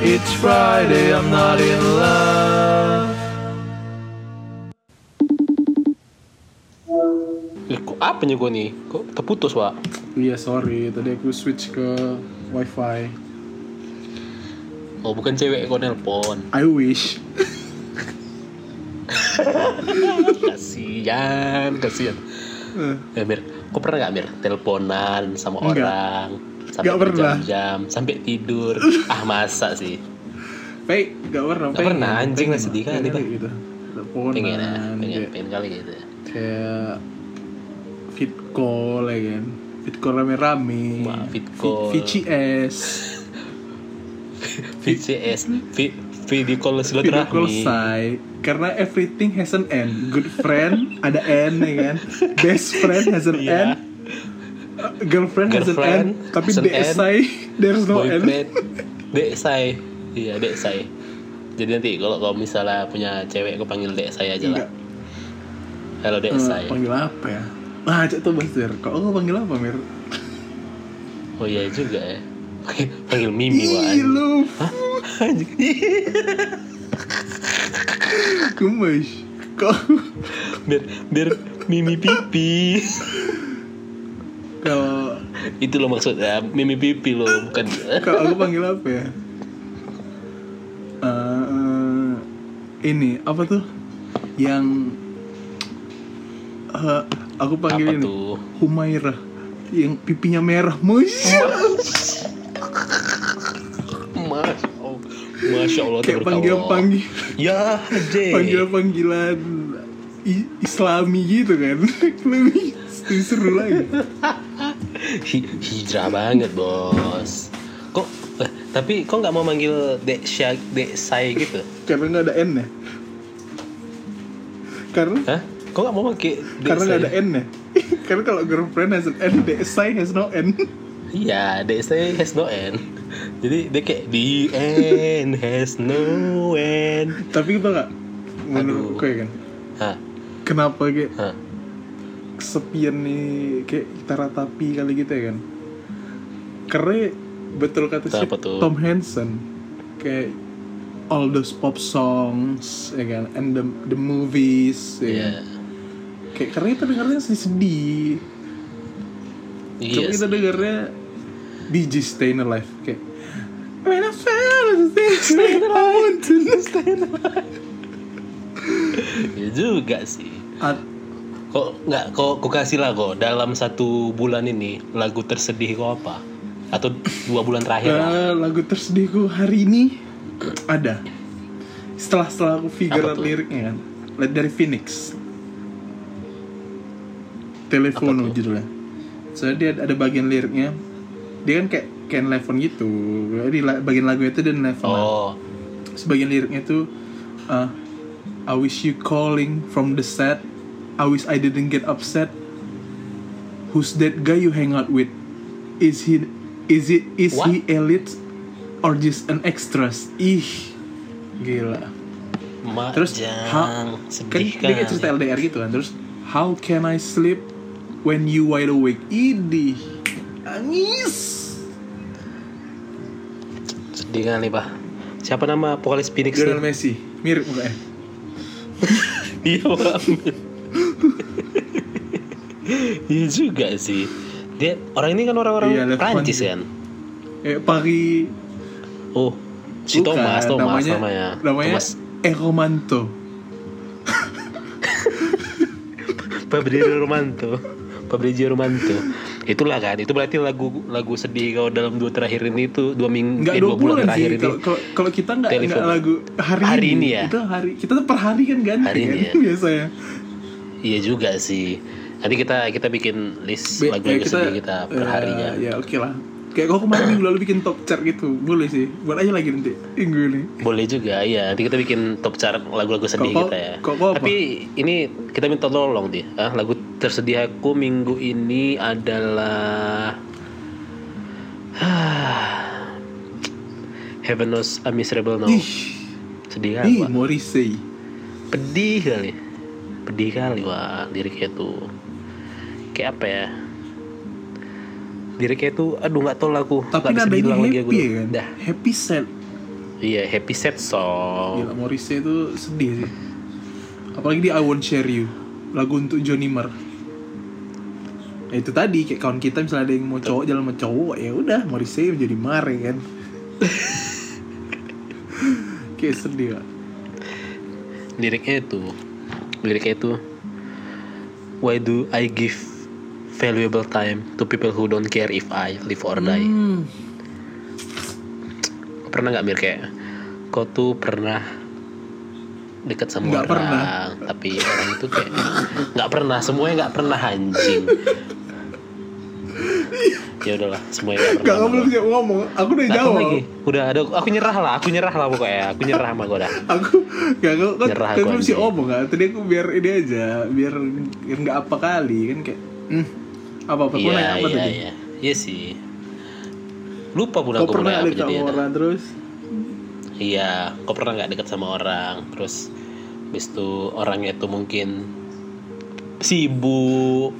It's Friday, I'm not in love. Eh, kok apa nih gue nih? Kok terputus, Wak? Iya sorry, tadi aku switch ke wifi. Oh, bukan cewek kok nelpon. I wish. Kasian, kasian. Eh, Eh, Mir, kok pernah gak, Mir? Teleponan sama Enggak. orang. Nggak pernah. jam sampai tidur. ah, masa sih? Pei, gak pernah. Nggak pernah, anjing lah, sedih kali, Pak. Gitu. Teleponan, Pengen ya, pengen, kayak, pengen kali gitu. kayak fit call ya kan. Fit call rame-rame. Wah, fit call. VCS. VCS, vi- video call Video call silaturahmi. say karena everything has an end. Good friend ada N ya kan. Best friend has an Iya. N. Uh, girlfriend, has an N. Girlfriend Tapi N. DSI there's no N. boyfriend dek say iya say jadi nanti kalau kau misalnya punya cewek kau panggil saya aja lah Enggak. halo Eh, say panggil apa ya? Ah, cek tuh Basir. Kok aku panggil apa, Mir? oh iya juga ya panggil Mimi wah Ih, lu. Gemes. Kok biar biar Mimi pipi kalau itu lo maksudnya Mimi pipi lo bukan kalau aku panggil apa ya? Eh, ini apa tuh? Yang eh, aku panggil apa ini tuh Humaira yang pipinya merah. Masya Allah Masya Allah Kayak tabarakallah. panggil panggil ya aja panggilan panggilan i- Islami gitu kan. Lebih seru lagi. Hi- hijrah banget bos kok eh, tapi kok nggak mau manggil dek syak dek say gitu Karena nggak ada N ya. Karena Hah? Kok nggak mau pakai dek karena nggak say? ada N ya. Karena kalau girlfriend has an N, DSI has no N. Iya, dek say has no end. Jadi dia kayak the end has no end. Tapi kita nggak menurutku ya kan. Hah? Kenapa kayak Hah? Kesepian nih kayak kita ratapi kali gitu ya kan? Karena betul kata si? Tom Hansen kayak all those pop songs ya kan and the the movies ya Iya. kan? kayak karena kita dengarnya sedih-sedih Iya. Coba kita sih. dengarnya Gees Stayin' Alive kayak When I fell I want to stay Iya juga sih. At- Kok nggak kok kok kasih lah kok dalam satu bulan ini lagu tersedih kok apa? Atau dua bulan terakhir? Lah. Eh, lagu tersedihku hari ini ada. Setelah setelah aku figure out liriknya kan. Dari Phoenix. Telefono tuh? judulnya. Soalnya dia ada bagian liriknya. Dia kan kayak kayak nelfon gitu. Di bagian lagu itu dia nelfon. Oh, sebagian liriknya tuh uh, I wish you calling from the set I wish I didn't get upset Who's that guy you hang out with Is he Is it Is What? he elite Or just an extras Ih Gila Majang. Terus how, Kan sedih dia kayak cerita LDR gitu kan Terus How can I sleep When you wide awake Idih Nangis Sedih kali pak. Siapa nama vokalis Phoenix Lionel nih? Messi Mirip mukanya Iya pak. Iya juga sih. Dia orang ini kan orang-orang Iya, Prancis kan. Eh Paris Oh, si Bukan, Thomas, Thomas namanya. namanya, namanya Thomas Eromanto Fabrizio Romanto. Fabrizio Romanto. Itulah kan, itu berarti lagu lagu sedih kau dalam dua terakhir ini itu dua minggu eh, dua bulan, terakhir sih. ini. Kalau kita enggak lagu hari, Hari ini. ini ya? Itu hari kita tuh per hari kan ganti Hari kan ya? biasanya. Iya juga sih. Nanti kita kita bikin list lagu-lagu ya, sedih kita per eh, harinya. Ya oke lah. Kayak kau kemarin minggu lalu bikin top chart gitu, boleh sih. Buat aja lagi nanti minggu ini. Boleh juga, iya. Nanti kita bikin top chart lagu-lagu sedih kita ya. kok- kok apa? Tapi ini kita minta tolong deh. Ah, lagu tersedih aku minggu ini adalah Heaven knows a miserable no. Ih, Sedih kan, ih? Morrissey. Pedih kali. Pedih kali, wah liriknya tuh. Kayak apa ya? Liriknya tuh, aduh nggak tahu lah aku. Tapi Nggak bisa bilang lagi happy aku. ya kan? Dah. Happy sad. Iya, happy set song. Gila Morrissey itu sedih sih. Apalagi di I Won't Share You, lagu untuk Johnny Marr. Ya, itu tadi kayak kawan kita misalnya ada yang mau cowok jalan sama cowok ya udah Morrissey menjadi Marr ya kan. kayak sedih Kak. Liriknya itu, liriknya itu, Why do I give valuable time to people who don't care if I live or die? Hmm. Pernah nggak Mir kayak, kau tuh pernah deket sama Nggak orang, pernah. tapi orang itu kayak nggak pernah, semuanya nggak pernah anjing. ya udahlah, semuanya nggak Gak pernah. belum siap ngomong, aku udah Nggak tahu jawab. lagi, udah ada, aku nyerah lah, aku nyerah lah pokoknya, aku nyerah sama gue dah. Aku gak kau kan, Nyerah kan aku belum sih ngomong kan. Tadi aku biar ini aja, biar nggak apa kali kan kayak. Hmm, apa apa? Kau Iya, apa iya, tadi? iya, iya sih. Lupa pun Kau pernah apa ada sama orang terus? Iya, kau pernah nggak deket sama orang, terus habis itu orangnya itu mungkin sibuk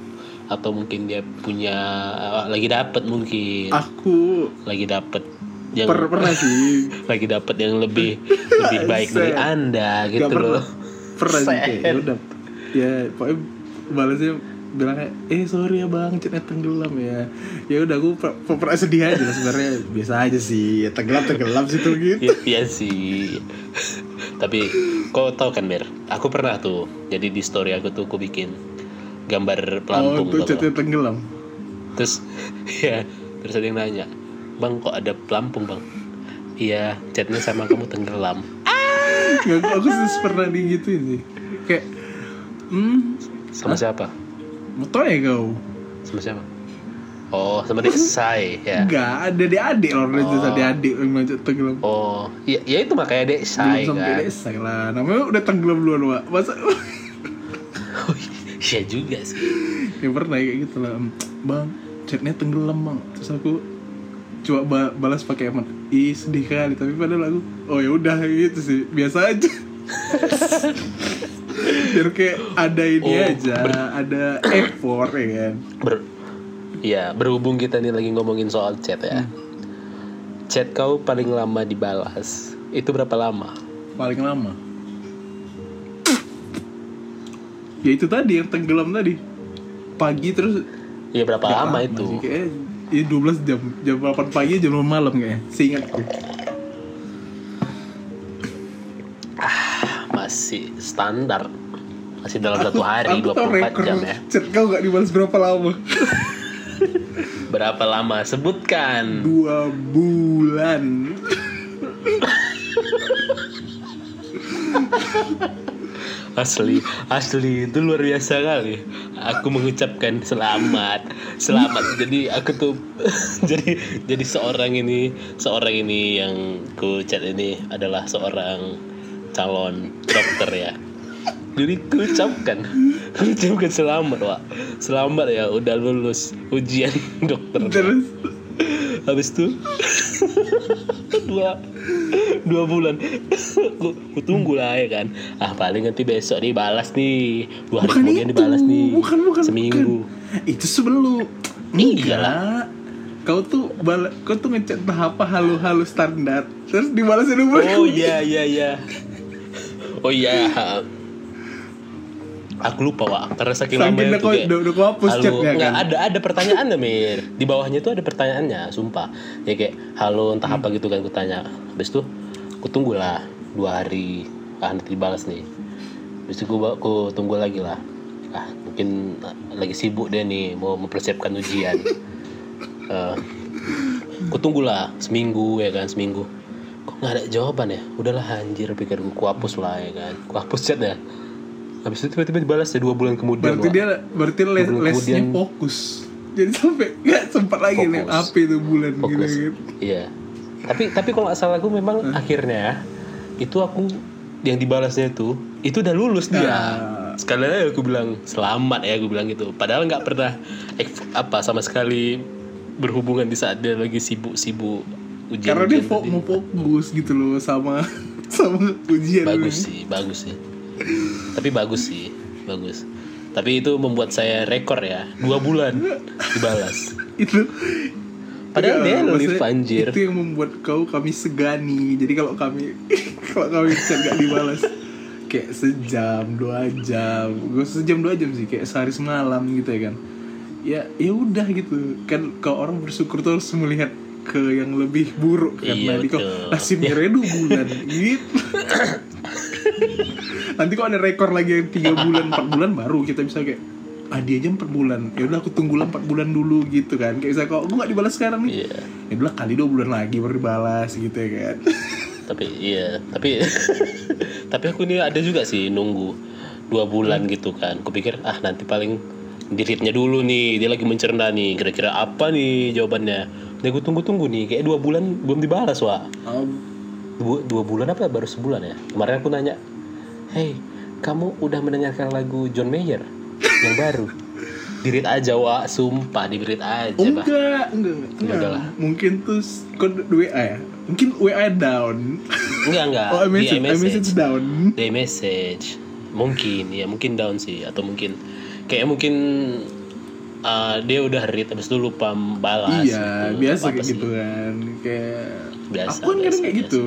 atau mungkin dia punya lagi dapet mungkin Aku lagi dapet yang per pernah sih. lagi dapet yang lebih lebih baik dari anda Gak gitu pernah. loh Pernah sih Set. ya udah. Ya pokoknya balasnya bilang kayak eh sorry ya bang chatnya tenggelam ya ya udah aku per- pernah sedih aja lah sebenarnya biasa aja sih ya, tenggelam tenggelam situ gitu Iya iya sih. Tapi kau tahu kan Mir, aku pernah tuh. Jadi di story aku tuh aku bikin gambar oh pelampung tuh tau chatnya tenggelam Terus ya, terus ada yang nanya, "Bang, kok ada pelampung, Bang?" Iya, chatnya sama kamu tenggelam. Nggak, aku sih pernah digituin sih kayak hmm Sama siapa? Motor ya kau Sama siapa? Oh, sama dia Sai ya. Enggak, ada di adik loh, ada Oh. di adik yang ngajak tenggelam. Oh, iya, ya itu makanya dia Sai Belum sampai kan. desa lah, namanya udah tenggelam duluan, Wak. Masa Oh, iya juga sih. ya pernah kayak gitu lah, bang, chatnya tenggelam bang. Terus aku coba ba- balas pakai emot, ih sedih kali, tapi padahal aku, oh ya udah gitu sih, biasa aja. Biar kayak ada ini Oh, aja, ada effort ya kan. Ber ya, berhubung kita nih lagi ngomongin soal chat ya. Chat kau paling lama dibalas. Itu berapa lama? Paling lama. Ya itu tadi yang tenggelam tadi. Pagi terus Ya berapa Gak lama, itu? sih, Kayaknya ya 12 jam Jam 8 pagi jam 5 malam kayaknya Seingat gue Masih standar. Masih dalam satu hari Aku tau 24 rekor jam ya. Chat kau gak dibalas berapa lama Berapa lama? Sebutkan. Dua bulan Asli, asli itu luar biasa kali. Aku mengucapkan selamat, selamat. Jadi aku tuh, jadi jadi seorang ini, seorang ini yang ku chat ini adalah seorang calon dokter ya. Jadi ku ucapkan, ku ucapkan selamat pak, selamat ya udah lulus ujian dokter. Terus? Habis itu? Dua dua bulan. Ku, ku tunggu lah ya kan. Ah paling nanti besok nih balas nih. Dua hari Bukan kemudian itu. dibalas nih. Bukan bukan seminggu. bukan. Itu sebelum. Iyalah. Enggak. Kau tuh bala, kau tuh ngechat tahap apa halu-halu standar. Terus dibalasnya dua bulan oh iya iya iya oh iya. Aku lupa pak karena saking tuh kau- kayak udah- udah kau hapus halo, chatnya kan? ada ada pertanyaannya mir. Di bawahnya tuh ada pertanyaannya sumpah. Ya kayak halo entah apa gitu kan aku tanya. Habis itu aku tunggu lah dua hari. Ah nanti dibalas nih. Habis itu aku, aku tunggu lagi lah. Ah mungkin lagi sibuk deh nih mau mempersiapkan ujian. Eh, aku tunggulah seminggu ya kan seminggu kok nggak ada jawaban ya udahlah anjir pikir gue hapus lah ya kan ku hapus chat ya habis itu tiba-tiba dibalas ya dua bulan kemudian Berarti Wak. dia berarti les, lesnya kemudian- fokus Jadi sampai gak sempat lagi nih. HP itu bulan gitu, fokus gitu. iya tapi tapi kalau nggak salah aku memang akhirnya itu aku yang dibalasnya itu itu udah lulus dia Nah. sekali lagi aku bilang selamat ya aku bilang gitu padahal nggak pernah apa sama sekali berhubungan di saat dia lagi sibuk-sibuk ujian Karena dia fo- mau fokus gitu loh sama sama ujian bagus ini. sih bagus sih. Tapi bagus sih bagus. Tapi itu membuat saya rekor ya dua bulan dibalas. Itu Padahal Iya, dia live maksudnya anjir. Itu yang membuat kau kami segani. Jadi kalau kami kalau kami chat gak dibalas kayak sejam dua jam. Gue sejam dua jam sih kayak sehari semalam gitu ya kan. Ya ya udah gitu. Kan kalau orang bersyukur tuh harus melihat ke yang lebih buruk kan Iya, di kok nasibnya dua bulan? Gitu. Nanti kok ada rekor lagi yang tiga bulan empat bulan baru kita bisa kayak ah dia aja empat bulan. Ya udah aku tunggu lah empat bulan dulu gitu kan. Kayak misalnya kok gue gak dibalas sekarang nih? Iya. ya udah kali dua bulan lagi baru dibalas gitu ya kan. Tapi iya tapi tapi aku ini ada juga sih nunggu dua bulan gitu kan. Kupikir ah nanti paling diritnya dulu nih dia lagi mencerna nih. Kira-kira apa nih jawabannya nah gue tunggu-tunggu nih kayak dua bulan belum dibalas wa dua, dua bulan apa baru sebulan ya kemarin aku nanya hey kamu udah mendengarkan lagu John Mayer yang baru dirit aja wa sumpah dirit aja bah enggak, enggak, enggak. Ya udahlah. Mungkin tuh kode WA ya. Mungkin WA down. enggak enggak Oh, di iMessage, iMessage down. Day message mungkin ya mungkin down sih atau mungkin kayak mungkin uh, dia udah read habis itu lupa balas iya, gitu. biasa kayak gitu kan. Kayak Biasa, aku kan kadang biasa, kayak biasa. gitu.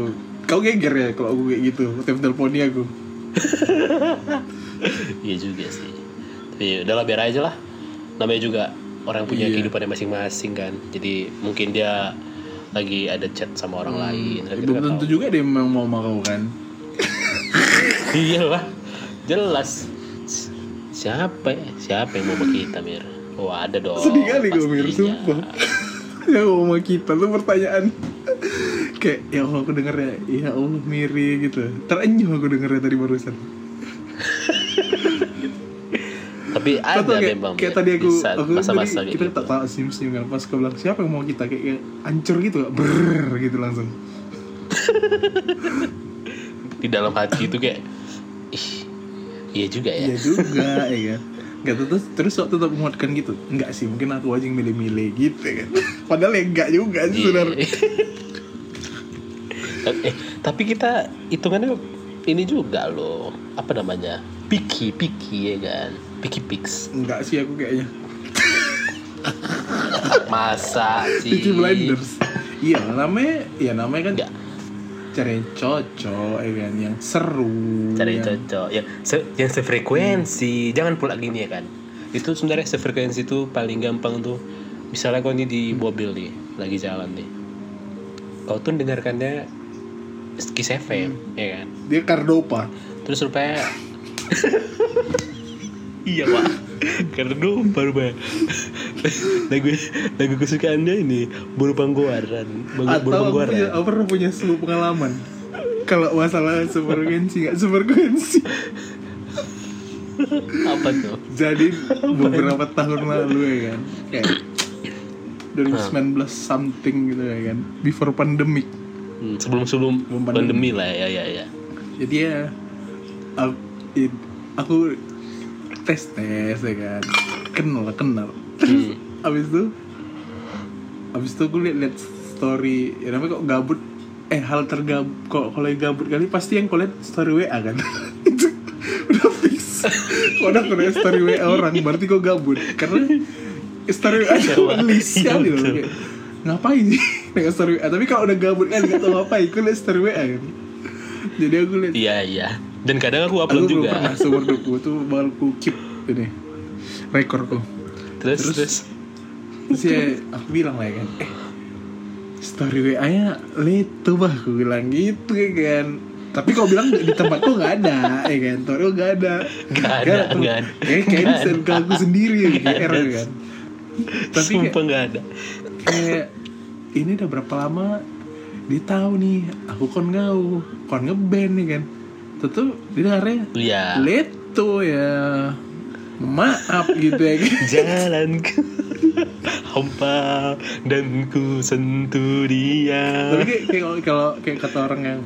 Kau geger ya kalau aku kayak gitu. Tiap teleponnya aku. iya juga sih tapi ya udahlah biar aja lah namanya juga orang punya Iya. kehidupannya masing-masing kan jadi mungkin dia lagi ada chat sama orang lain kan Ya, belum tentu tahu. juga dia memang mau sama kau kan. iya lah jelas Si- siapa ya? siapa yang mau kita mir oh ada dong Sedih kali kau Mir, sumpah. ya mau kita tuh pertanyaan. kayak ya Allah aku denger ya, ya Allah Miri gitu. Terenyuh aku dengernya tadi barusan. tapi ada Atau kayak, memang kayak tadi aku, aku kan masa-masa tadi kita gitu. tak tahu sim sim kan pas kau bilang siapa yang mau kita kayak, kayak hancur gitu brrrr gitu langsung di dalam hati itu kayak ih iya juga ya iya juga ya Gak terus terus waktu tetap menguatkan gitu enggak sih mungkin aku aja yang milih-milih gitu kan. Padahal ya enggak juga sih Iya. saudara eh, tapi kita hitungannya ini juga loh apa namanya picky picky ya kan? Picky picks. Enggak sih aku kayaknya. Masa sih? Peaky Blinders. Iya namanya ya namanya kan Enggak. Cari cocok ya kan yang seru cari yang- cocok yang se yang sefrekuensi. Jangan pula gini ya kan? Itu sebenarnya sefrekuensi itu paling gampang tuh. Misalnya kau ini di mobil nih lagi jalan nih. Kau tuh dengarkannya Kiss FM ya kan? Dia Cardopa terus rupanya iya pak karena dulu baru banget lagu lagu kesukaannya ini buru panggoaran. Buru, atau buru aku, punya, aku pernah punya sebuah pengalaman. Kalau masalah sefrekuensi nggak sefrekuensi apa tuh? Jadi beberapa tahun lalu ya kan. Kayak 2019 something gitu ya kan. Before pandemic. Hmm, sebelum sebelum Sebelum pandemi lah ya ya ya. Jadi ya aku, aku tes tes ya kan? Kenal kenal. Hmm. abis itu abis itu aku liat liat story ya namanya kok gabut eh hal tergabut kok kalau yang gabut kali pasti yang kau liat story wa kan? Itu udah fix. Kau udah kau liat story wa orang berarti kau gabut. Karena story wa Iya, kali loh kayak, ngapain sih dengan story wa tapi kalau udah gabut kan nggak tahu ngapain aku liat story wa kan? Jadi aku liat iya iya dan kadang aku aku upload juga. pernah seumur hidupku tuh bakal ku keep ini rekorku terus Terus- terus? terus ya aku bilang lah ya kan eh story WA nya late bah aku bilang gitu ya kan. Tapi kau bilang di tempatku nggak ada ya kan? Story nggak ada. Nggak ada, tuh. nggak ada. kayak ada. SNK aku sendiri ya GR ada. ya kan. Tapi sumpah nggak ada. kayak ini udah berapa lama? Dia tahu nih aku kon ngau kon ngeband nih kan tentu dia dengarnya iya. Leto ya. Maaf gitu ya. Jalanku hampa dan ku sentuh dia. Tapi kayak, kalau- kayak kata orang yang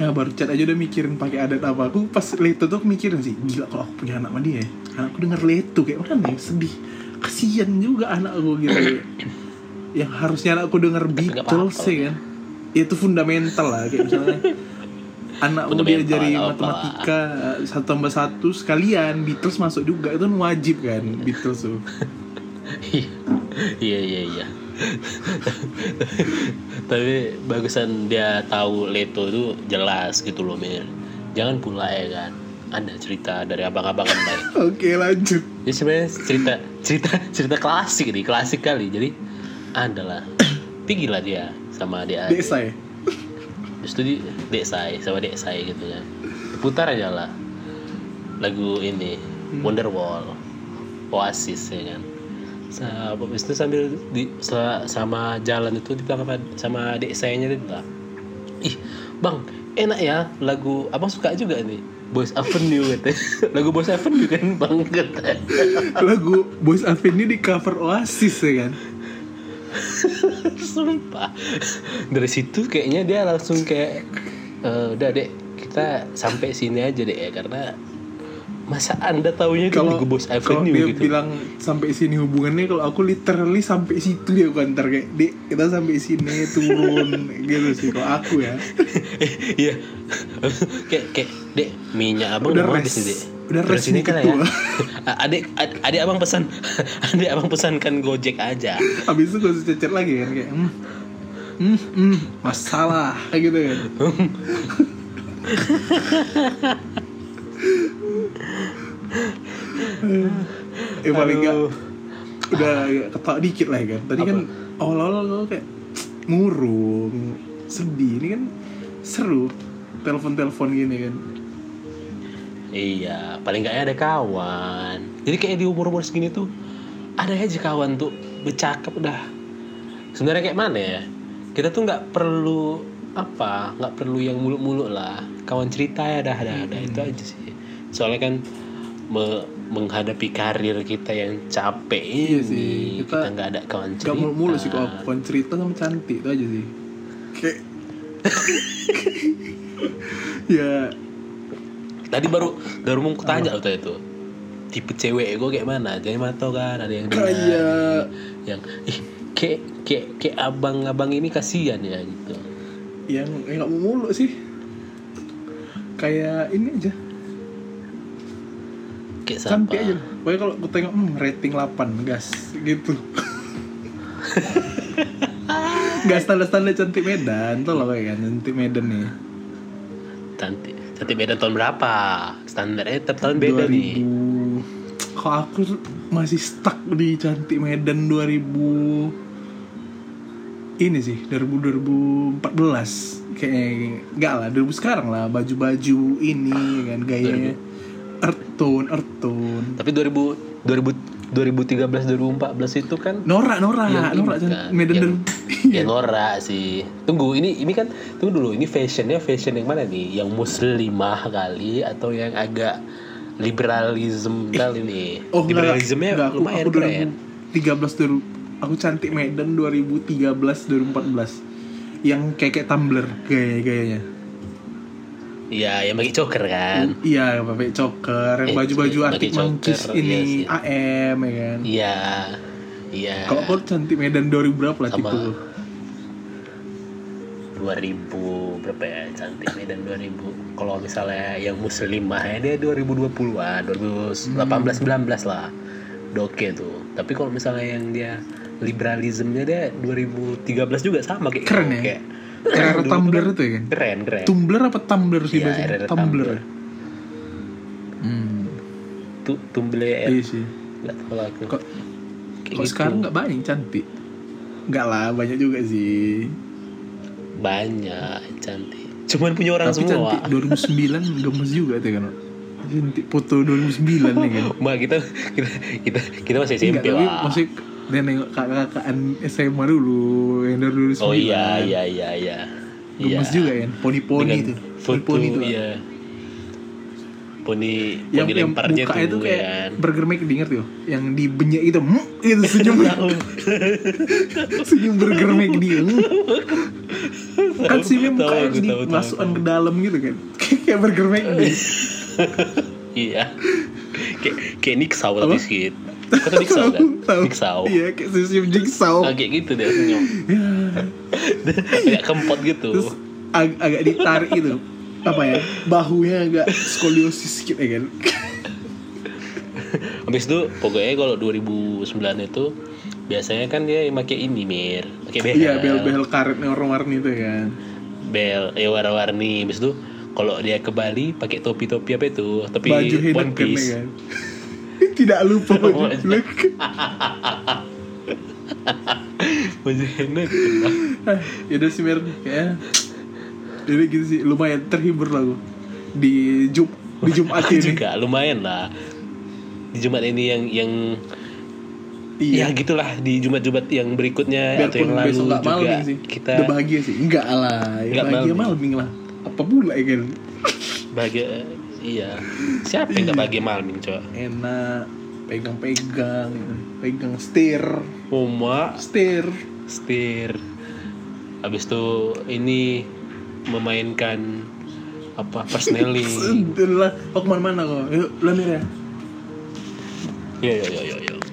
ah, baru chat aja udah mikirin pakai adat apa. Aku pas leto tuh aku mikirin sih gila kalau aku punya anak sama dia ya. Anakku denger leto kayak mana nih sedih. Kasian juga anak aku gitu. Yang harusnya anakku denger Beatles apa-apa. ya kan? Ya, itu fundamental lah kayak misalnya anakmu Fundamental, diajari matematika satu tambah satu sekalian Beatles masuk juga. Itu kan wajib kan Beatles tuh. Iya iya iya. Tapi bagusan dia tahu Leto itu jelas gitu loh Mir. Jangan pula ya kan ada cerita dari abang-abangan baik Oke lanjut. ya sebenarnya cerita cerita cerita klasik nih klasik kali. Jadi adalah tinggi lah dia sama dia Desa ya. Terus itu di dek saya sama dek saya gitu kan. Putar aja lah. Lagu ini Wonderwall. Oasis ya kan. Habis itu sambil di sa- sama jalan itu di belakang sama dek sayanya itu lah ih bang enak ya lagu abang suka juga nih Boys Avenue gitu. Lagu Boys Avenue kan bang kata. Lagu Boys Avenue di cover Oasis ya kan. Sumpah. Dari situ kayaknya dia langsung kayak "Eh, Udah dek Kita sampai sini aja dek ya Karena Masa anda taunya itu Kalau Bos kalau Avenue dia gitu? bilang sampai sini hubungannya kalau aku literally sampai situ dia bukan ntar kayak dek kita sampai sini turun. Gitu sih kalau aku ya. Iya. Kayak kayak Dek minyak abang Udah habis nih dek Udah Terus res ini kan ya. Adik ad- Adik abang pesan Adik abang pesankan gojek aja. Habis itu gue cecer lagi kan kayak hmm, hmm, hmm, masalah kayak gitu kan eh paling enggak Aduh. udah ketawa dikit lah ya kan tadi kan awal-awal gue kayak murung sedih ini kan seru telepon-telepon gini kan Iya, paling nggak ada kawan. Jadi kayak di umur-umur segini tuh ada aja kawan tuh bercakap udah. Sebenarnya kayak mana ya? Kita tuh nggak perlu apa, nggak perlu yang muluk-muluk lah. Kawan cerita ya dah, dah, dah. itu aja sih. Soalnya kan me- menghadapi karir kita yang capek ini, Iya sih, kita nggak ada kawan cerita. gak mulu-mulu sih kalau kawan cerita sama cantik itu aja sih kayak ya Tadi baru baru mau tanya lo itu. Tipe cewek gue kayak mana? Jadi mata kan ada yang Kayak- yang ih kayak kayak kayak abang-abang ini kasihan ya gitu. Yang mau mulu sih. Kayak ini aja. Kayak aja. Pokoknya kalau aku tengok hmm, rating 8 gas gitu. Gak standar-standar cantik Medan. Tuh loh kayak cantik Medan nih. Cantik. Cantik beda tahun berapa? Standarnya tiap tahun beda nih. 2000 Kalau aku masih stuck di cantik Medan 2000 ini sih 2000 2014 kayaknya enggak lah 2000 sekarang lah baju-baju ini kan gayanya earth tone earth tone Tapi 2000 2000 2013 2014 itu kan Nora Nora yang Nora kan, Medan yang, dan yang Nora sih. Tunggu, ini ini kan tunggu dulu, ini fashionnya fashion yang mana nih? Yang muslimah kali atau yang agak liberalism kali nih? oh Liberalismnya enggak, aku, lumayan aku keren. 2013 dulu aku cantik Medan 2013 2014 yang kayak kayak Tumblr gaya-gayanya Iya, yang bagi choker kan. Iya, pakai choker, yang Eh, baju-baju pakai Arctic Monkeys iya ini sih. AM ya kan. Iya. Iya. Kalau kau cantik Medan 2000 berapa lah tipe lu? 2000 berapa ya cantik Medan 2000 kalau misalnya yang muslimah ya dia 2020-an 2018 19 lah udah oke tuh tapi kalau misalnya yang dia liberalismnya dia 2013 juga sama kayak Keren ya? kayak Era Tumblr kan itu ya kan? keren keren Tumblr apa Tumblr sih era Tumblr. Tumblr. Hmm. tuh tumble Iya sih. nggak tahu lah aku Kok kok gitu. sekarang nggak banyak cantik? Enggak lah, banyak juga sih. banyak cantik cuman punya orang Tapi semua cantik 2009 gemes juga tuh kan. Cantik foto 2009 nih kan. Mbak kita kita kita kita masih SMP lah maksudnya dia nengok kakak-kakakan SMA dulu yang dari 2009. Oh iya iya iya iya. Gemes juga kan, poni-poni itu. Poni-poni itu. iya. Poni yang, poni yang mukanya tuh kayak kan. burger McD ngerti tuh yang di benyak itu hmm, itu senyum senyum burger McD hmm. kan Tahu, mukanya dimasukkan tahu. ke dalam gitu kan kayak burger McD Iya. kayak kayak Apa? tapi sedikit. Kata Nixau kan? Nixau. iya kayak senyum jigsaw Ah, kayak gitu deh senyum. Kayak kempot gitu. terus ag- agak ditarik itu apa ya bahunya agak skoliosis sedikit ya kan Habis itu pokoknya kalau 2009 itu biasanya kan dia pakai ini mir pakai behel Iya bel-bel karetnya warna-warni itu kan. bel ya warna-warni habis itu kalau dia ke Bali pakai topi-topi apa itu topi Baju one kan, piece ya kan. Tidak lupa baju black. baju enak Ah, Yaudah sih Mir, kayaknya Jadi gitu sih, lumayan terhibur lah gue Di Jum di Jumat ini. Juga lumayan lah. Di Jumat ini yang yang Iya, ya gitulah. Di Jumat-Jumat yang berikutnya atau yang biarpun lalu besok gak juga malming sih. kita Udah bahagia sih, enggak lah ya Bahagia malming. malming lah. Apa pula ya kan bahagia iya. Siapa yang nggak bahagia malming coba Enak, pegang-pegang. Pegang setir. Uma Setir. Setir. Habis itu ini memainkan apa personaling Udah lah, mau ke mana-mana kok? Yuk, ya. Yo yo yo yo